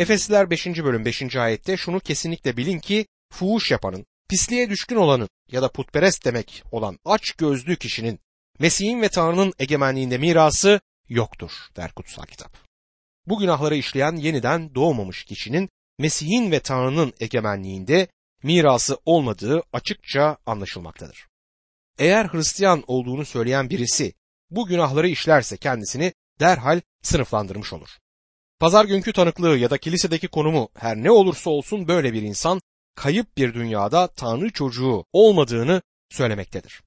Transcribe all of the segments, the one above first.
Efesliler 5. bölüm 5. ayette şunu kesinlikle bilin ki fuhuş yapanın, pisliğe düşkün olanın ya da putperest demek olan aç gözlü kişinin Mesih'in ve Tanrı'nın egemenliğinde mirası yoktur der kutsal kitap. Bu günahları işleyen yeniden doğmamış kişinin Mesih'in ve Tanrı'nın egemenliğinde mirası olmadığı açıkça anlaşılmaktadır. Eğer Hristiyan olduğunu söyleyen birisi bu günahları işlerse kendisini derhal sınıflandırmış olur. Pazar günkü tanıklığı ya da kilisedeki konumu her ne olursa olsun böyle bir insan kayıp bir dünyada Tanrı çocuğu olmadığını söylemektedir.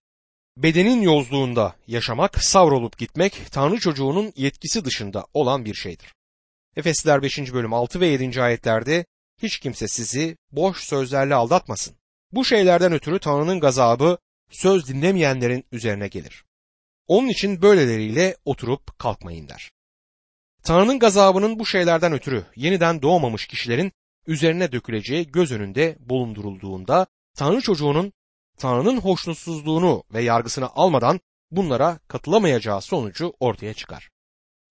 Bedenin yozluğunda yaşamak, savrulup gitmek Tanrı çocuğunun yetkisi dışında olan bir şeydir. Efesliler 5. bölüm 6 ve 7. ayetlerde hiç kimse sizi boş sözlerle aldatmasın. Bu şeylerden ötürü Tanrı'nın gazabı söz dinlemeyenlerin üzerine gelir. Onun için böyleleriyle oturup kalkmayın der. Tanrı'nın gazabının bu şeylerden ötürü yeniden doğmamış kişilerin üzerine döküleceği göz önünde bulundurulduğunda Tanrı çocuğunun Tanrı'nın hoşnutsuzluğunu ve yargısını almadan bunlara katılamayacağı sonucu ortaya çıkar.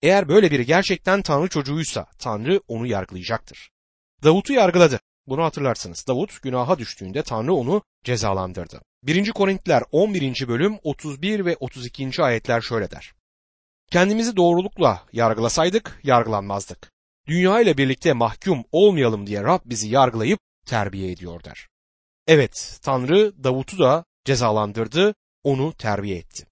Eğer böyle biri gerçekten Tanrı çocuğuysa Tanrı onu yargılayacaktır. Davut'u yargıladı. Bunu hatırlarsınız. Davut günaha düştüğünde Tanrı onu cezalandırdı. 1. Korintiler 11. bölüm 31 ve 32. ayetler şöyle der. Kendimizi doğrulukla yargılasaydık yargılanmazdık. Dünya ile birlikte mahkum olmayalım diye Rab bizi yargılayıp terbiye ediyor der. Evet, Tanrı Davut'u da cezalandırdı, onu terbiye etti.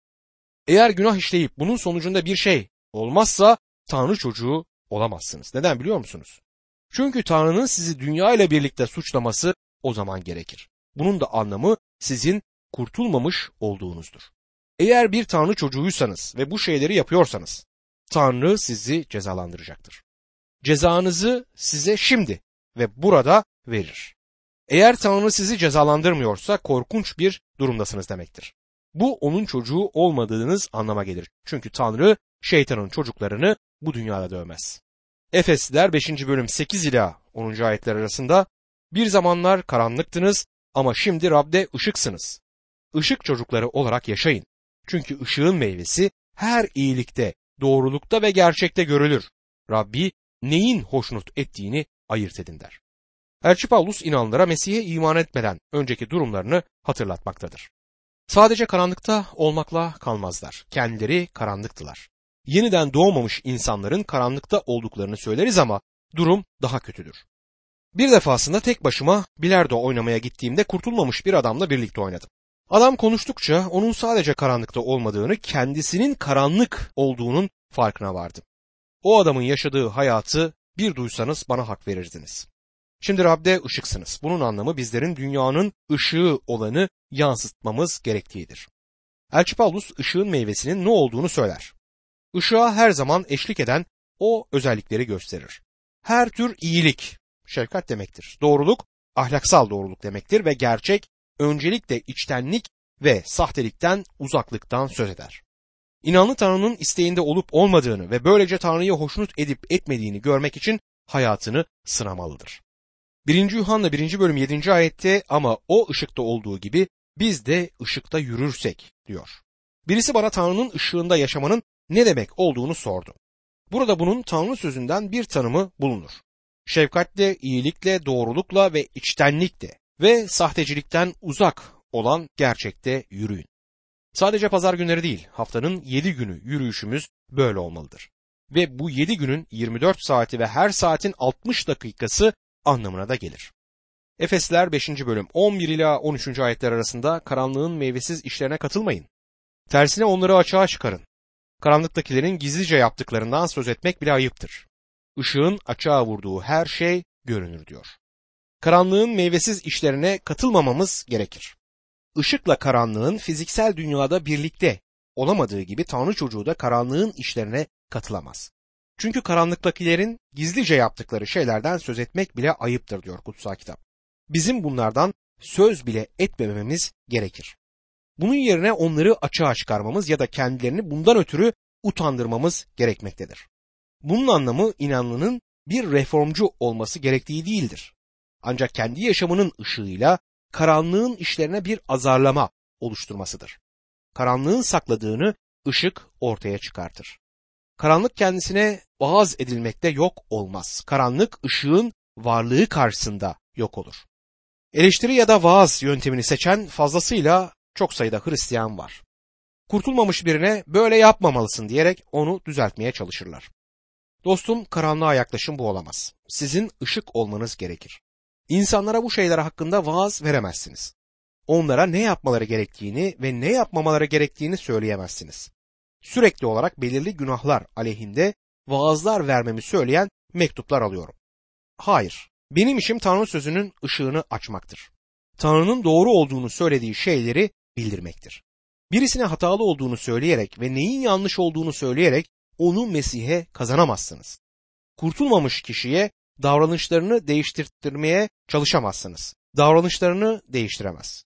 Eğer günah işleyip bunun sonucunda bir şey olmazsa Tanrı çocuğu olamazsınız. Neden biliyor musunuz? Çünkü Tanrı'nın sizi dünya ile birlikte suçlaması o zaman gerekir. Bunun da anlamı sizin kurtulmamış olduğunuzdur. Eğer bir Tanrı çocuğuysanız ve bu şeyleri yapıyorsanız Tanrı sizi cezalandıracaktır. Cezanızı size şimdi ve burada verir. Eğer Tanrı sizi cezalandırmıyorsa korkunç bir durumdasınız demektir. Bu onun çocuğu olmadığınız anlama gelir. Çünkü Tanrı şeytanın çocuklarını bu dünyada dövmez. Efesliler 5. bölüm 8 ila 10. ayetler arasında bir zamanlar karanlıktınız ama şimdi Rab'de ışıksınız. Işık çocukları olarak yaşayın. Çünkü ışığın meyvesi her iyilikte, doğrulukta ve gerçekte görülür. Rabbi neyin hoşnut ettiğini ayırt edin der. Elçi Paulus inanlara Mesih'e iman etmeden önceki durumlarını hatırlatmaktadır. Sadece karanlıkta olmakla kalmazlar. Kendileri karanlıktılar. Yeniden doğmamış insanların karanlıkta olduklarını söyleriz ama durum daha kötüdür. Bir defasında tek başıma bilardo oynamaya gittiğimde kurtulmamış bir adamla birlikte oynadım. Adam konuştukça onun sadece karanlıkta olmadığını, kendisinin karanlık olduğunun farkına vardım. O adamın yaşadığı hayatı bir duysanız bana hak verirdiniz. Şimdi Rab'de ışıksınız. Bunun anlamı bizlerin dünyanın ışığı olanı yansıtmamız gerektiğidir. Elçi Paulus ışığın meyvesinin ne olduğunu söyler. Işığa her zaman eşlik eden o özellikleri gösterir. Her tür iyilik, şefkat demektir. Doğruluk, ahlaksal doğruluk demektir ve gerçek, öncelikle içtenlik ve sahtelikten uzaklıktan söz eder. İnanlı Tanrı'nın isteğinde olup olmadığını ve böylece Tanrı'yı hoşnut edip etmediğini görmek için hayatını sınamalıdır. 1. Yuhanna 1. bölüm 7. ayette ama o ışıkta olduğu gibi biz de ışıkta yürürsek diyor. Birisi bana Tanrı'nın ışığında yaşamanın ne demek olduğunu sordu. Burada bunun Tanrı sözünden bir tanımı bulunur. Şefkatle, iyilikle, doğrulukla ve içtenlikle ve sahtecilikten uzak olan gerçekte yürüyün. Sadece pazar günleri değil, haftanın 7 günü yürüyüşümüz böyle olmalıdır. Ve bu 7 günün 24 saati ve her saatin 60 dakikası anlamına da gelir. Efesler 5. bölüm 11 ila 13. ayetler arasında karanlığın meyvesiz işlerine katılmayın. Tersine onları açığa çıkarın. Karanlıktakilerin gizlice yaptıklarından söz etmek bile ayıptır. Işığın açığa vurduğu her şey görünür diyor. Karanlığın meyvesiz işlerine katılmamamız gerekir. Işıkla karanlığın fiziksel dünyada birlikte olamadığı gibi Tanrı çocuğu da karanlığın işlerine katılamaz. Çünkü karanlıktakilerin gizlice yaptıkları şeylerden söz etmek bile ayıptır diyor kutsal kitap. Bizim bunlardan söz bile etmememiz gerekir. Bunun yerine onları açığa çıkarmamız ya da kendilerini bundan ötürü utandırmamız gerekmektedir. Bunun anlamı inanlının bir reformcu olması gerektiği değildir. Ancak kendi yaşamının ışığıyla karanlığın işlerine bir azarlama oluşturmasıdır. Karanlığın sakladığını ışık ortaya çıkartır. Karanlık kendisine vaaz edilmekte yok olmaz. Karanlık ışığın varlığı karşısında yok olur. Eleştiri ya da vaaz yöntemini seçen fazlasıyla çok sayıda Hristiyan var. Kurtulmamış birine böyle yapmamalısın diyerek onu düzeltmeye çalışırlar. Dostum karanlığa yaklaşım bu olamaz. Sizin ışık olmanız gerekir. İnsanlara bu şeyler hakkında vaaz veremezsiniz. Onlara ne yapmaları gerektiğini ve ne yapmamaları gerektiğini söyleyemezsiniz. Sürekli olarak belirli günahlar aleyhinde vaazlar vermemi söyleyen mektuplar alıyorum. Hayır, benim işim Tanrı sözünün ışığını açmaktır. Tanrı'nın doğru olduğunu söylediği şeyleri bildirmektir. Birisine hatalı olduğunu söyleyerek ve neyin yanlış olduğunu söyleyerek onu Mesih'e kazanamazsınız. Kurtulmamış kişiye davranışlarını değiştirmeye çalışamazsınız. Davranışlarını değiştiremez.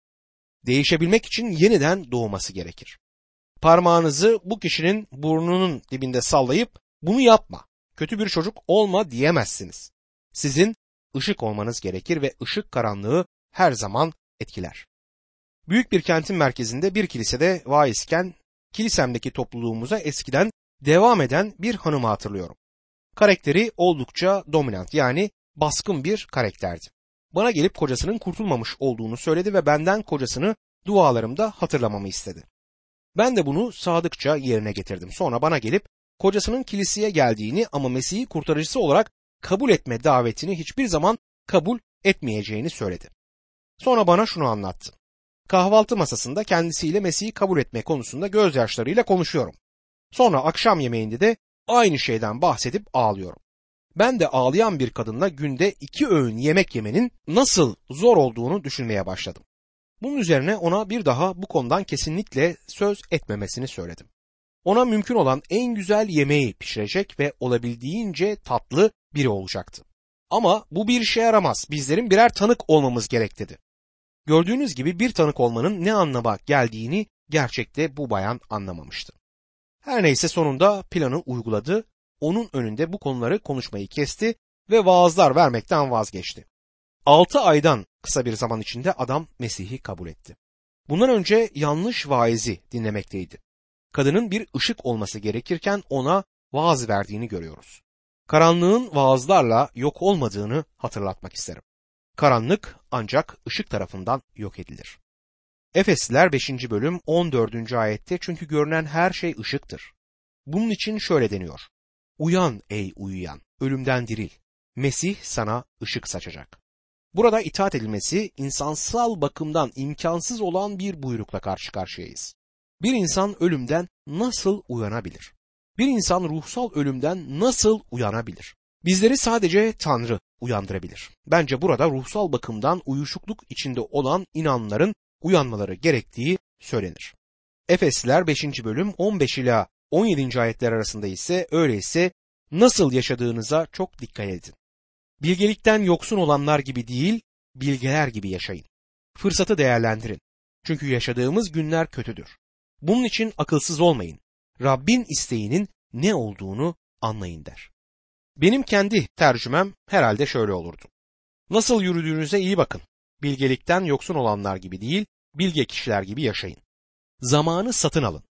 Değişebilmek için yeniden doğması gerekir. Parmağınızı bu kişinin burnunun dibinde sallayıp bunu yapma, kötü bir çocuk olma diyemezsiniz. Sizin ışık olmanız gerekir ve ışık karanlığı her zaman etkiler. Büyük bir kentin merkezinde bir kilisede vaizken kilisemdeki topluluğumuza eskiden devam eden bir hanımı hatırlıyorum. Karakteri oldukça dominant yani baskın bir karakterdi. Bana gelip kocasının kurtulmamış olduğunu söyledi ve benden kocasını dualarımda hatırlamamı istedi. Ben de bunu sadıkça yerine getirdim. Sonra bana gelip kocasının kiliseye geldiğini ama Mesih'i kurtarıcısı olarak kabul etme davetini hiçbir zaman kabul etmeyeceğini söyledi. Sonra bana şunu anlattı. Kahvaltı masasında kendisiyle Mesih'i kabul etme konusunda gözyaşlarıyla konuşuyorum. Sonra akşam yemeğinde de aynı şeyden bahsedip ağlıyorum. Ben de ağlayan bir kadınla günde iki öğün yemek yemenin nasıl zor olduğunu düşünmeye başladım. Bunun üzerine ona bir daha bu konudan kesinlikle söz etmemesini söyledim. Ona mümkün olan en güzel yemeği pişirecek ve olabildiğince tatlı biri olacaktı. Ama bu bir işe yaramaz. Bizlerin birer tanık olmamız gerek dedi. Gördüğünüz gibi bir tanık olmanın ne anlama geldiğini gerçekte bu bayan anlamamıştı. Her neyse sonunda planı uyguladı. Onun önünde bu konuları konuşmayı kesti ve vaazlar vermekten vazgeçti. Altı aydan kısa bir zaman içinde adam Mesih'i kabul etti. Bundan önce yanlış vaizi dinlemekteydi. Kadının bir ışık olması gerekirken ona vaaz verdiğini görüyoruz. Karanlığın vaazlarla yok olmadığını hatırlatmak isterim. Karanlık ancak ışık tarafından yok edilir. Efesliler 5. bölüm 14. ayette çünkü görünen her şey ışıktır. Bunun için şöyle deniyor. Uyan ey uyuyan, ölümden diril. Mesih sana ışık saçacak. Burada itaat edilmesi insansal bakımdan imkansız olan bir buyrukla karşı karşıyayız. Bir insan ölümden nasıl uyanabilir? Bir insan ruhsal ölümden nasıl uyanabilir? Bizleri sadece Tanrı uyandırabilir. Bence burada ruhsal bakımdan uyuşukluk içinde olan inanların uyanmaları gerektiği söylenir. Efesliler 5. bölüm 15 ila 17. ayetler arasında ise öyleyse nasıl yaşadığınıza çok dikkat edin. Bilgelikten yoksun olanlar gibi değil, bilgeler gibi yaşayın. Fırsatı değerlendirin. Çünkü yaşadığımız günler kötüdür. Bunun için akılsız olmayın. Rabbin isteğinin ne olduğunu anlayın der. Benim kendi tercümem herhalde şöyle olurdu. Nasıl yürüdüğünüze iyi bakın. Bilgelikten yoksun olanlar gibi değil, bilge kişiler gibi yaşayın. Zamanı satın alın.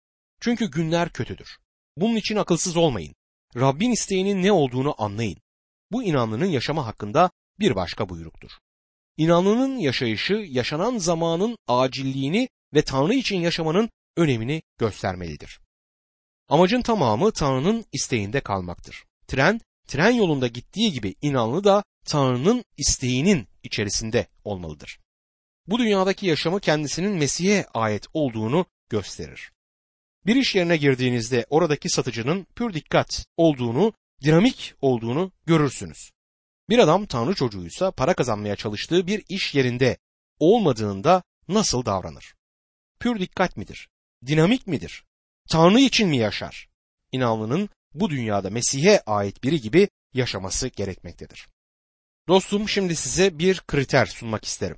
Çünkü günler kötüdür. Bunun için akılsız olmayın. Rabbin isteğinin ne olduğunu anlayın. Bu inanlının yaşama hakkında bir başka buyruktur. İnanlının yaşayışı yaşanan zamanın acilliğini ve Tanrı için yaşamanın önemini göstermelidir. Amacın tamamı Tanrı'nın isteğinde kalmaktır. Tren, tren yolunda gittiği gibi inanlı da Tanrı'nın isteğinin içerisinde olmalıdır. Bu dünyadaki yaşamı kendisinin Mesih'e ait olduğunu gösterir. Bir iş yerine girdiğinizde oradaki satıcının pür dikkat olduğunu, dinamik olduğunu görürsünüz. Bir adam Tanrı çocuğuysa para kazanmaya çalıştığı bir iş yerinde olmadığında nasıl davranır? Pür dikkat midir? Dinamik midir? Tanrı için mi yaşar? İnanlının bu dünyada Mesih'e ait biri gibi yaşaması gerekmektedir. Dostum şimdi size bir kriter sunmak isterim.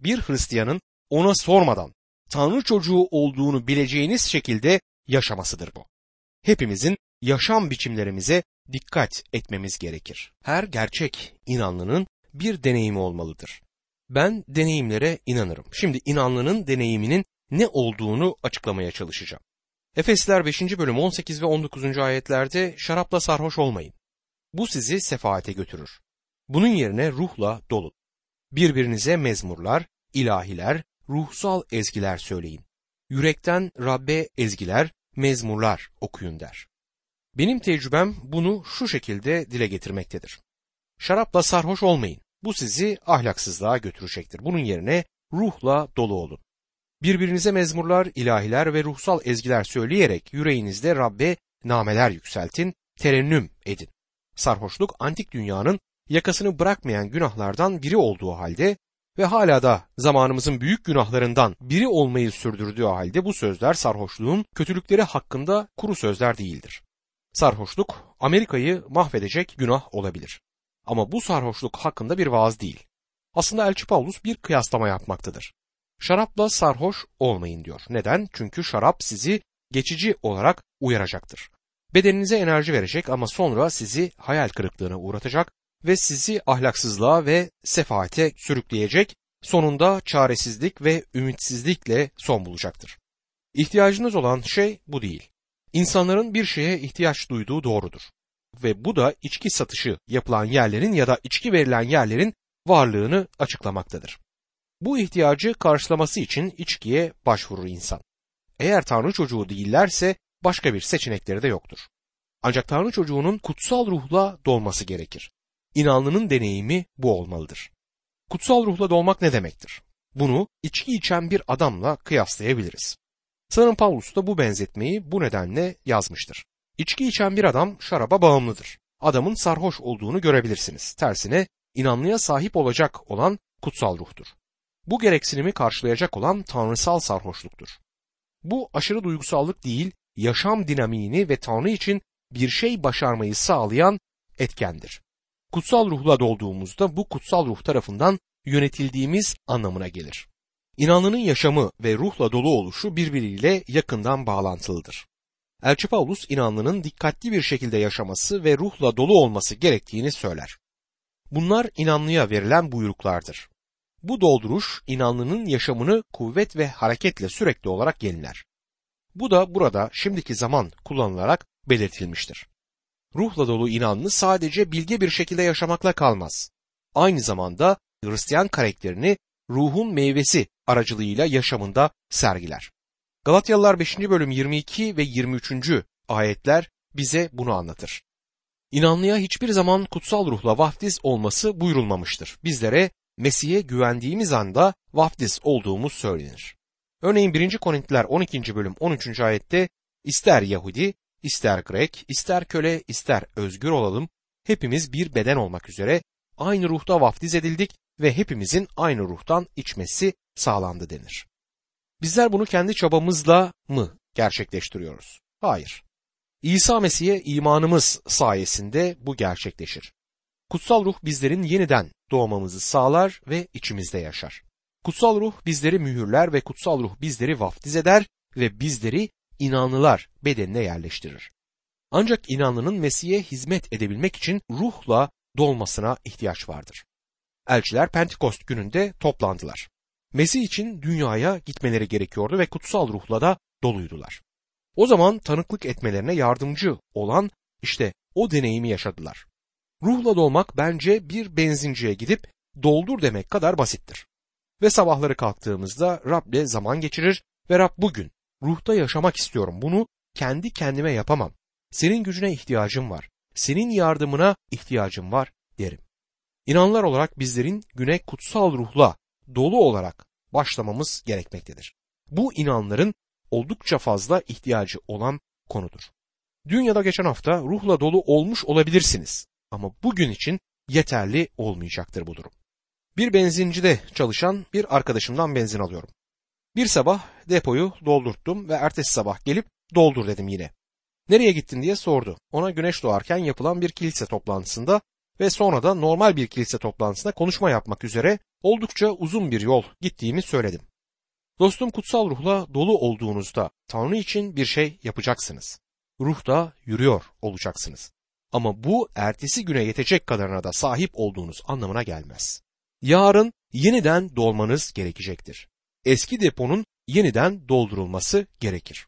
Bir Hristiyanın ona sormadan Tanrı çocuğu olduğunu bileceğiniz şekilde yaşamasıdır bu. Hepimizin yaşam biçimlerimize dikkat etmemiz gerekir. Her gerçek inanlının bir deneyimi olmalıdır. Ben deneyimlere inanırım. Şimdi inanlının deneyiminin ne olduğunu açıklamaya çalışacağım. Efesler 5. bölüm 18 ve 19. ayetlerde şarapla sarhoş olmayın. Bu sizi sefaate götürür. Bunun yerine ruhla dolun. Birbirinize mezmurlar, ilahiler, ruhsal ezgiler söyleyin. Yürekten Rabbe ezgiler, mezmurlar okuyun der. Benim tecrübem bunu şu şekilde dile getirmektedir. Şarapla sarhoş olmayın. Bu sizi ahlaksızlığa götürecektir. Bunun yerine ruhla dolu olun. Birbirinize mezmurlar, ilahiler ve ruhsal ezgiler söyleyerek yüreğinizde Rabbe nameler yükseltin, terennüm edin. Sarhoşluk antik dünyanın yakasını bırakmayan günahlardan biri olduğu halde ve hala da zamanımızın büyük günahlarından biri olmayı sürdürdüğü halde bu sözler sarhoşluğun kötülükleri hakkında kuru sözler değildir. Sarhoşluk Amerika'yı mahvedecek günah olabilir. Ama bu sarhoşluk hakkında bir vaaz değil. Aslında Elçi Paulus bir kıyaslama yapmaktadır. Şarapla sarhoş olmayın diyor. Neden? Çünkü şarap sizi geçici olarak uyaracaktır. Bedeninize enerji verecek ama sonra sizi hayal kırıklığına uğratacak ve sizi ahlaksızlığa ve sefaate sürükleyecek, sonunda çaresizlik ve ümitsizlikle son bulacaktır. İhtiyacınız olan şey bu değil. İnsanların bir şeye ihtiyaç duyduğu doğrudur. Ve bu da içki satışı yapılan yerlerin ya da içki verilen yerlerin varlığını açıklamaktadır. Bu ihtiyacı karşılaması için içkiye başvurur insan. Eğer Tanrı çocuğu değillerse başka bir seçenekleri de yoktur. Ancak Tanrı çocuğunun kutsal ruhla dolması gerekir. İnanlının deneyimi bu olmalıdır. Kutsal ruhla dolmak ne demektir? Bunu içki içen bir adamla kıyaslayabiliriz. Sanırım Paulus da bu benzetmeyi bu nedenle yazmıştır. İçki içen bir adam şaraba bağımlıdır. Adamın sarhoş olduğunu görebilirsiniz. Tersine inanlıya sahip olacak olan kutsal ruhtur. Bu gereksinimi karşılayacak olan tanrısal sarhoşluktur. Bu aşırı duygusallık değil, yaşam dinamiğini ve Tanrı için bir şey başarmayı sağlayan etkendir. Kutsal ruhla dolduğumuzda bu kutsal ruh tarafından yönetildiğimiz anlamına gelir. İnanlının yaşamı ve ruhla dolu oluşu birbiriyle yakından bağlantılıdır. Elçi Paulus inanlının dikkatli bir şekilde yaşaması ve ruhla dolu olması gerektiğini söyler. Bunlar inanlıya verilen buyruklardır. Bu dolduruş inanlının yaşamını kuvvet ve hareketle sürekli olarak yeniler. Bu da burada şimdiki zaman kullanılarak belirtilmiştir. Ruhla dolu inanlı sadece bilge bir şekilde yaşamakla kalmaz. Aynı zamanda Hristiyan karakterini ruhun meyvesi aracılığıyla yaşamında sergiler. Galatyalılar 5. bölüm 22 ve 23. ayetler bize bunu anlatır. İnanlıya hiçbir zaman kutsal ruhla vaftiz olması buyurulmamıştır. Bizlere Mesih'e güvendiğimiz anda vaftiz olduğumuz söylenir. Örneğin 1. Korintiler 12. bölüm 13. ayette ister Yahudi, ister Grek, ister köle, ister özgür olalım, hepimiz bir beden olmak üzere aynı ruhta vaftiz edildik ve hepimizin aynı ruhtan içmesi sağlandı denir. Bizler bunu kendi çabamızla mı gerçekleştiriyoruz? Hayır. İsa Mesih'e imanımız sayesinde bu gerçekleşir. Kutsal ruh bizlerin yeniden doğmamızı sağlar ve içimizde yaşar. Kutsal ruh bizleri mühürler ve kutsal ruh bizleri vaftiz eder ve bizleri inanlılar bedenine yerleştirir. Ancak inanlının Mesih'e hizmet edebilmek için ruhla dolmasına ihtiyaç vardır. Elçiler Pentekost gününde toplandılar. Mesih için dünyaya gitmeleri gerekiyordu ve kutsal ruhla da doluydular. O zaman tanıklık etmelerine yardımcı olan işte o deneyimi yaşadılar. Ruhla dolmak bence bir benzinciye gidip doldur demek kadar basittir. Ve sabahları kalktığımızda Rab'le zaman geçirir ve Rab bugün ruhta yaşamak istiyorum. Bunu kendi kendime yapamam. Senin gücüne ihtiyacım var. Senin yardımına ihtiyacım var derim. İnanlar olarak bizlerin güne kutsal ruhla dolu olarak başlamamız gerekmektedir. Bu inanların oldukça fazla ihtiyacı olan konudur. Dünyada geçen hafta ruhla dolu olmuş olabilirsiniz ama bugün için yeterli olmayacaktır bu durum. Bir benzincide çalışan bir arkadaşımdan benzin alıyorum. Bir sabah depoyu doldurttum ve ertesi sabah gelip doldur dedim yine. Nereye gittin diye sordu. Ona güneş doğarken yapılan bir kilise toplantısında ve sonra da normal bir kilise toplantısında konuşma yapmak üzere oldukça uzun bir yol gittiğimi söyledim. Dostum kutsal ruhla dolu olduğunuzda Tanrı için bir şey yapacaksınız. Ruhta yürüyor olacaksınız. Ama bu ertesi güne yetecek kadarına da sahip olduğunuz anlamına gelmez. Yarın yeniden dolmanız gerekecektir. Eski deponun yeniden doldurulması gerekir.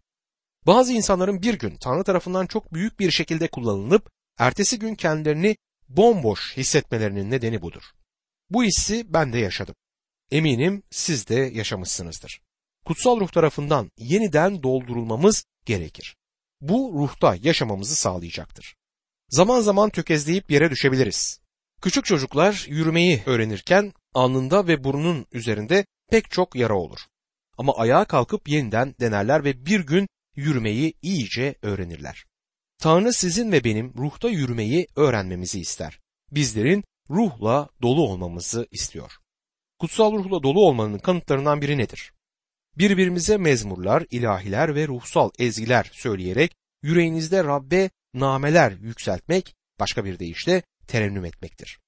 Bazı insanların bir gün Tanrı tarafından çok büyük bir şekilde kullanılıp ertesi gün kendilerini bomboş hissetmelerinin nedeni budur. Bu hissi ben de yaşadım. Eminim siz de yaşamışsınızdır. Kutsal ruh tarafından yeniden doldurulmamız gerekir. Bu ruhta yaşamamızı sağlayacaktır. Zaman zaman tökezleyip yere düşebiliriz. Küçük çocuklar yürümeyi öğrenirken alnında ve burnunun üzerinde pek çok yara olur. Ama ayağa kalkıp yeniden denerler ve bir gün yürümeyi iyice öğrenirler. Tanrı sizin ve benim ruhta yürümeyi öğrenmemizi ister. Bizlerin ruhla dolu olmamızı istiyor. Kutsal ruhla dolu olmanın kanıtlarından biri nedir? Birbirimize mezmurlar, ilahiler ve ruhsal ezgiler söyleyerek yüreğinizde Rabbe nameler yükseltmek, başka bir deyişle terennüm etmektir.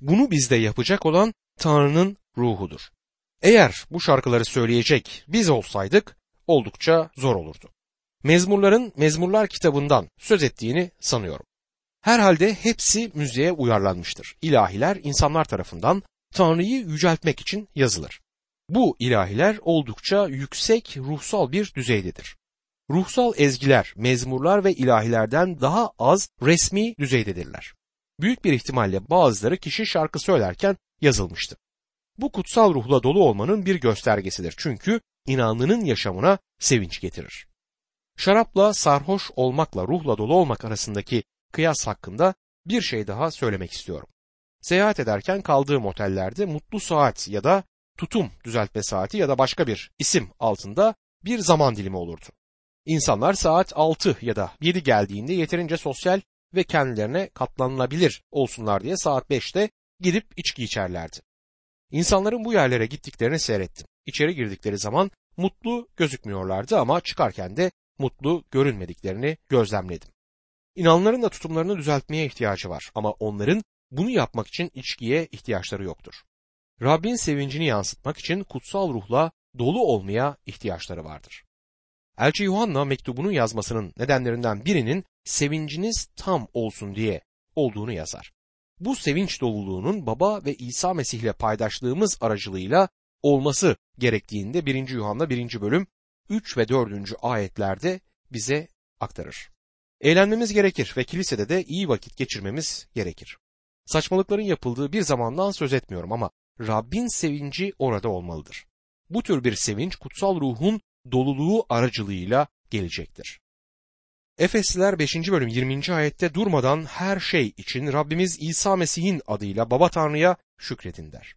Bunu bizde yapacak olan Tanrı'nın ruhudur. Eğer bu şarkıları söyleyecek biz olsaydık oldukça zor olurdu. Mezmurların Mezmurlar kitabından söz ettiğini sanıyorum. Herhalde hepsi müziğe uyarlanmıştır. İlahiler insanlar tarafından Tanrı'yı yüceltmek için yazılır. Bu ilahiler oldukça yüksek ruhsal bir düzeydedir. Ruhsal ezgiler, mezmurlar ve ilahilerden daha az resmi düzeydedirler. Büyük bir ihtimalle bazıları kişi şarkı söylerken yazılmıştı. Bu kutsal ruhla dolu olmanın bir göstergesidir çünkü inanlının yaşamına sevinç getirir. Şarapla sarhoş olmakla ruhla dolu olmak arasındaki kıyas hakkında bir şey daha söylemek istiyorum. Seyahat ederken kaldığım otellerde mutlu saat ya da tutum düzeltme saati ya da başka bir isim altında bir zaman dilimi olurdu. İnsanlar saat 6 ya da 7 geldiğinde yeterince sosyal ve kendilerine katlanılabilir olsunlar diye saat 5'te gidip içki içerlerdi. İnsanların bu yerlere gittiklerini seyrettim. İçeri girdikleri zaman mutlu gözükmüyorlardı ama çıkarken de mutlu görünmediklerini gözlemledim. İnanların da tutumlarını düzeltmeye ihtiyacı var ama onların bunu yapmak için içkiye ihtiyaçları yoktur. Rabbin sevincini yansıtmak için kutsal ruhla dolu olmaya ihtiyaçları vardır. Elçi Yuhanna mektubunu yazmasının nedenlerinden birinin sevinciniz tam olsun diye olduğunu yazar. Bu sevinç doluluğunun baba ve İsa Mesih ile paydaşlığımız aracılığıyla olması gerektiğinde 1. Yuhanna 1. bölüm 3 ve 4. ayetlerde bize aktarır. Eğlenmemiz gerekir ve kilisede de iyi vakit geçirmemiz gerekir. Saçmalıkların yapıldığı bir zamandan söz etmiyorum ama Rabbin sevinci orada olmalıdır. Bu tür bir sevinç kutsal ruhun doluluğu aracılığıyla gelecektir. Efesliler 5. bölüm 20. ayette durmadan her şey için Rabbimiz İsa Mesih'in adıyla Baba Tanrı'ya şükredin der.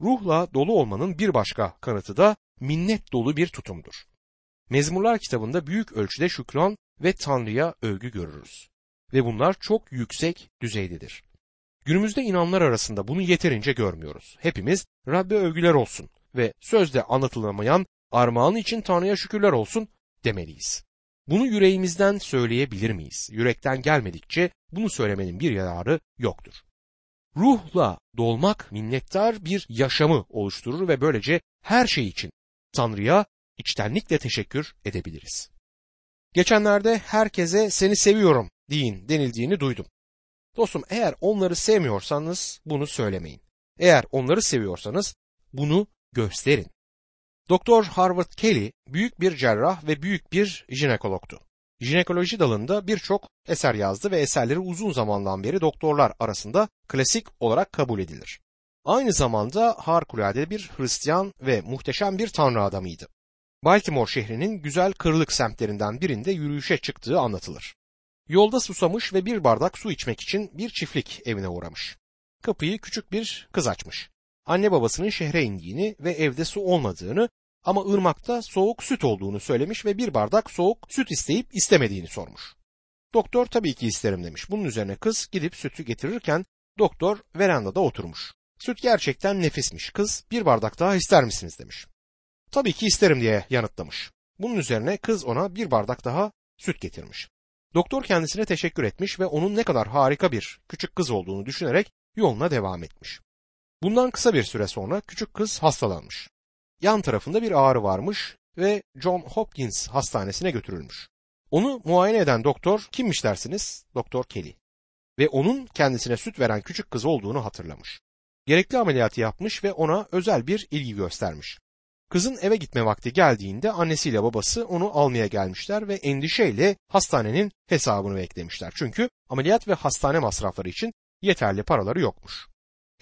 Ruhla dolu olmanın bir başka kanıtı da minnet dolu bir tutumdur. Mezmurlar kitabında büyük ölçüde şükran ve Tanrı'ya övgü görürüz. Ve bunlar çok yüksek düzeydedir. Günümüzde inanlar arasında bunu yeterince görmüyoruz. Hepimiz Rabbe övgüler olsun ve sözde anlatılamayan armağan için Tanrı'ya şükürler olsun demeliyiz. Bunu yüreğimizden söyleyebilir miyiz? Yürekten gelmedikçe bunu söylemenin bir yararı yoktur. Ruhla dolmak minnettar bir yaşamı oluşturur ve böylece her şey için Tanrı'ya içtenlikle teşekkür edebiliriz. Geçenlerde herkese seni seviyorum deyin denildiğini duydum. Dostum eğer onları sevmiyorsanız bunu söylemeyin. Eğer onları seviyorsanız bunu gösterin. Doktor Harvard Kelly büyük bir cerrah ve büyük bir jinekologtu. Jinekoloji dalında birçok eser yazdı ve eserleri uzun zamandan beri doktorlar arasında klasik olarak kabul edilir. Aynı zamanda harikulade bir Hristiyan ve muhteşem bir tanrı adamıydı. Baltimore şehrinin güzel kırlık semtlerinden birinde yürüyüşe çıktığı anlatılır. Yolda susamış ve bir bardak su içmek için bir çiftlik evine uğramış. Kapıyı küçük bir kız açmış. Anne babasının şehre indiğini ve evde su olmadığını ama ırmakta soğuk süt olduğunu söylemiş ve bir bardak soğuk süt isteyip istemediğini sormuş. Doktor tabii ki isterim demiş. Bunun üzerine kız gidip sütü getirirken doktor verandada oturmuş. Süt gerçekten nefismiş. Kız bir bardak daha ister misiniz demiş. Tabii ki isterim diye yanıtlamış. Bunun üzerine kız ona bir bardak daha süt getirmiş. Doktor kendisine teşekkür etmiş ve onun ne kadar harika bir küçük kız olduğunu düşünerek yoluna devam etmiş. Bundan kısa bir süre sonra küçük kız hastalanmış. Yan tarafında bir ağrı varmış ve John Hopkins hastanesine götürülmüş. Onu muayene eden doktor kimmiş dersiniz? Doktor Kelly. Ve onun kendisine süt veren küçük kız olduğunu hatırlamış. Gerekli ameliyatı yapmış ve ona özel bir ilgi göstermiş. Kızın eve gitme vakti geldiğinde annesiyle babası onu almaya gelmişler ve endişeyle hastanenin hesabını beklemişler. Çünkü ameliyat ve hastane masrafları için yeterli paraları yokmuş.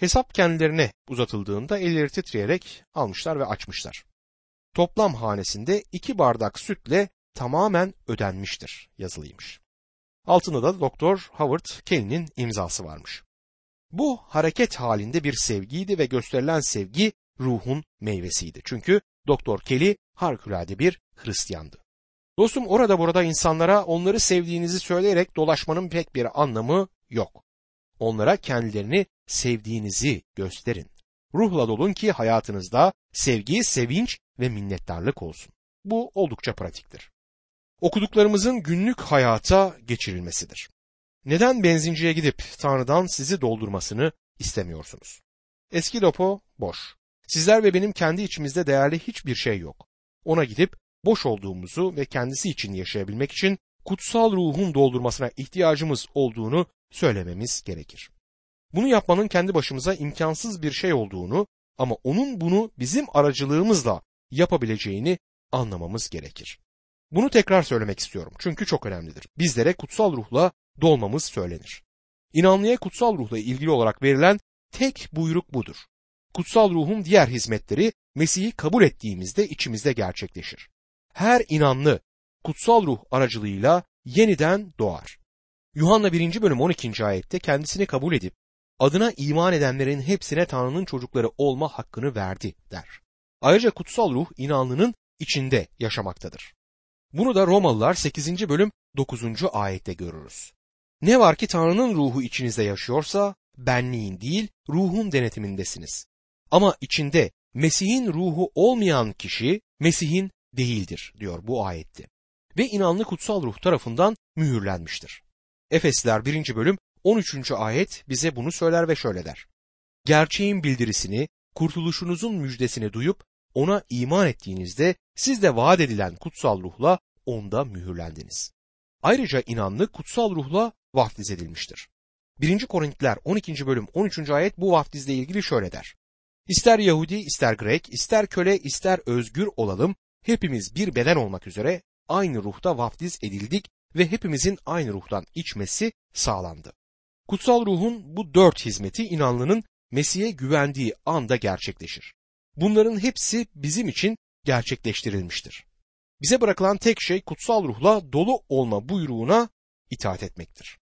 Hesap kendilerine uzatıldığında elleri titreyerek almışlar ve açmışlar. Toplam hanesinde iki bardak sütle tamamen ödenmiştir yazılıymış. Altında da Doktor Howard Kelly'nin imzası varmış. Bu hareket halinde bir sevgiydi ve gösterilen sevgi ruhun meyvesiydi. Çünkü Doktor Kelly harikulade bir Hristiyandı. Dostum orada burada insanlara onları sevdiğinizi söyleyerek dolaşmanın pek bir anlamı yok. Onlara kendilerini sevdiğinizi gösterin. Ruhla dolun ki hayatınızda sevgi, sevinç ve minnettarlık olsun. Bu oldukça pratiktir. Okuduklarımızın günlük hayata geçirilmesidir. Neden benzinciye gidip Tanrı'dan sizi doldurmasını istemiyorsunuz? Eski depo boş. Sizler ve benim kendi içimizde değerli hiçbir şey yok. Ona gidip boş olduğumuzu ve kendisi için yaşayabilmek için kutsal ruhun doldurmasına ihtiyacımız olduğunu söylememiz gerekir. Bunu yapmanın kendi başımıza imkansız bir şey olduğunu ama onun bunu bizim aracılığımızla yapabileceğini anlamamız gerekir. Bunu tekrar söylemek istiyorum çünkü çok önemlidir. Bizlere kutsal ruhla dolmamız söylenir. İnanlıya kutsal ruhla ilgili olarak verilen tek buyruk budur. Kutsal ruhun diğer hizmetleri Mesih'i kabul ettiğimizde içimizde gerçekleşir. Her inanlı kutsal ruh aracılığıyla yeniden doğar. Yuhanna 1. bölüm 12. ayette kendisini kabul edip adına iman edenlerin hepsine Tanrı'nın çocukları olma hakkını verdi der. Ayrıca kutsal ruh inanlının içinde yaşamaktadır. Bunu da Romalılar 8. bölüm 9. ayette görürüz. Ne var ki Tanrı'nın ruhu içinizde yaşıyorsa benliğin değil ruhun denetimindesiniz. Ama içinde Mesih'in ruhu olmayan kişi Mesih'in değildir diyor bu ayette. Ve inanlı kutsal ruh tarafından mühürlenmiştir. Efesler 1. bölüm 13. ayet bize bunu söyler ve şöyle der. Gerçeğin bildirisini, kurtuluşunuzun müjdesini duyup ona iman ettiğinizde siz de vaat edilen kutsal ruhla onda mühürlendiniz. Ayrıca inanlı kutsal ruhla vaftiz edilmiştir. 1. Korintiler 12. bölüm 13. ayet bu vaftizle ilgili şöyle der. İster Yahudi, ister Grek, ister köle, ister özgür olalım, hepimiz bir beden olmak üzere aynı ruhta vaftiz edildik ve hepimizin aynı ruhtan içmesi sağlandı. Kutsal ruhun bu dört hizmeti inanlının Mesih'e güvendiği anda gerçekleşir. Bunların hepsi bizim için gerçekleştirilmiştir. Bize bırakılan tek şey kutsal ruhla dolu olma buyruğuna itaat etmektir.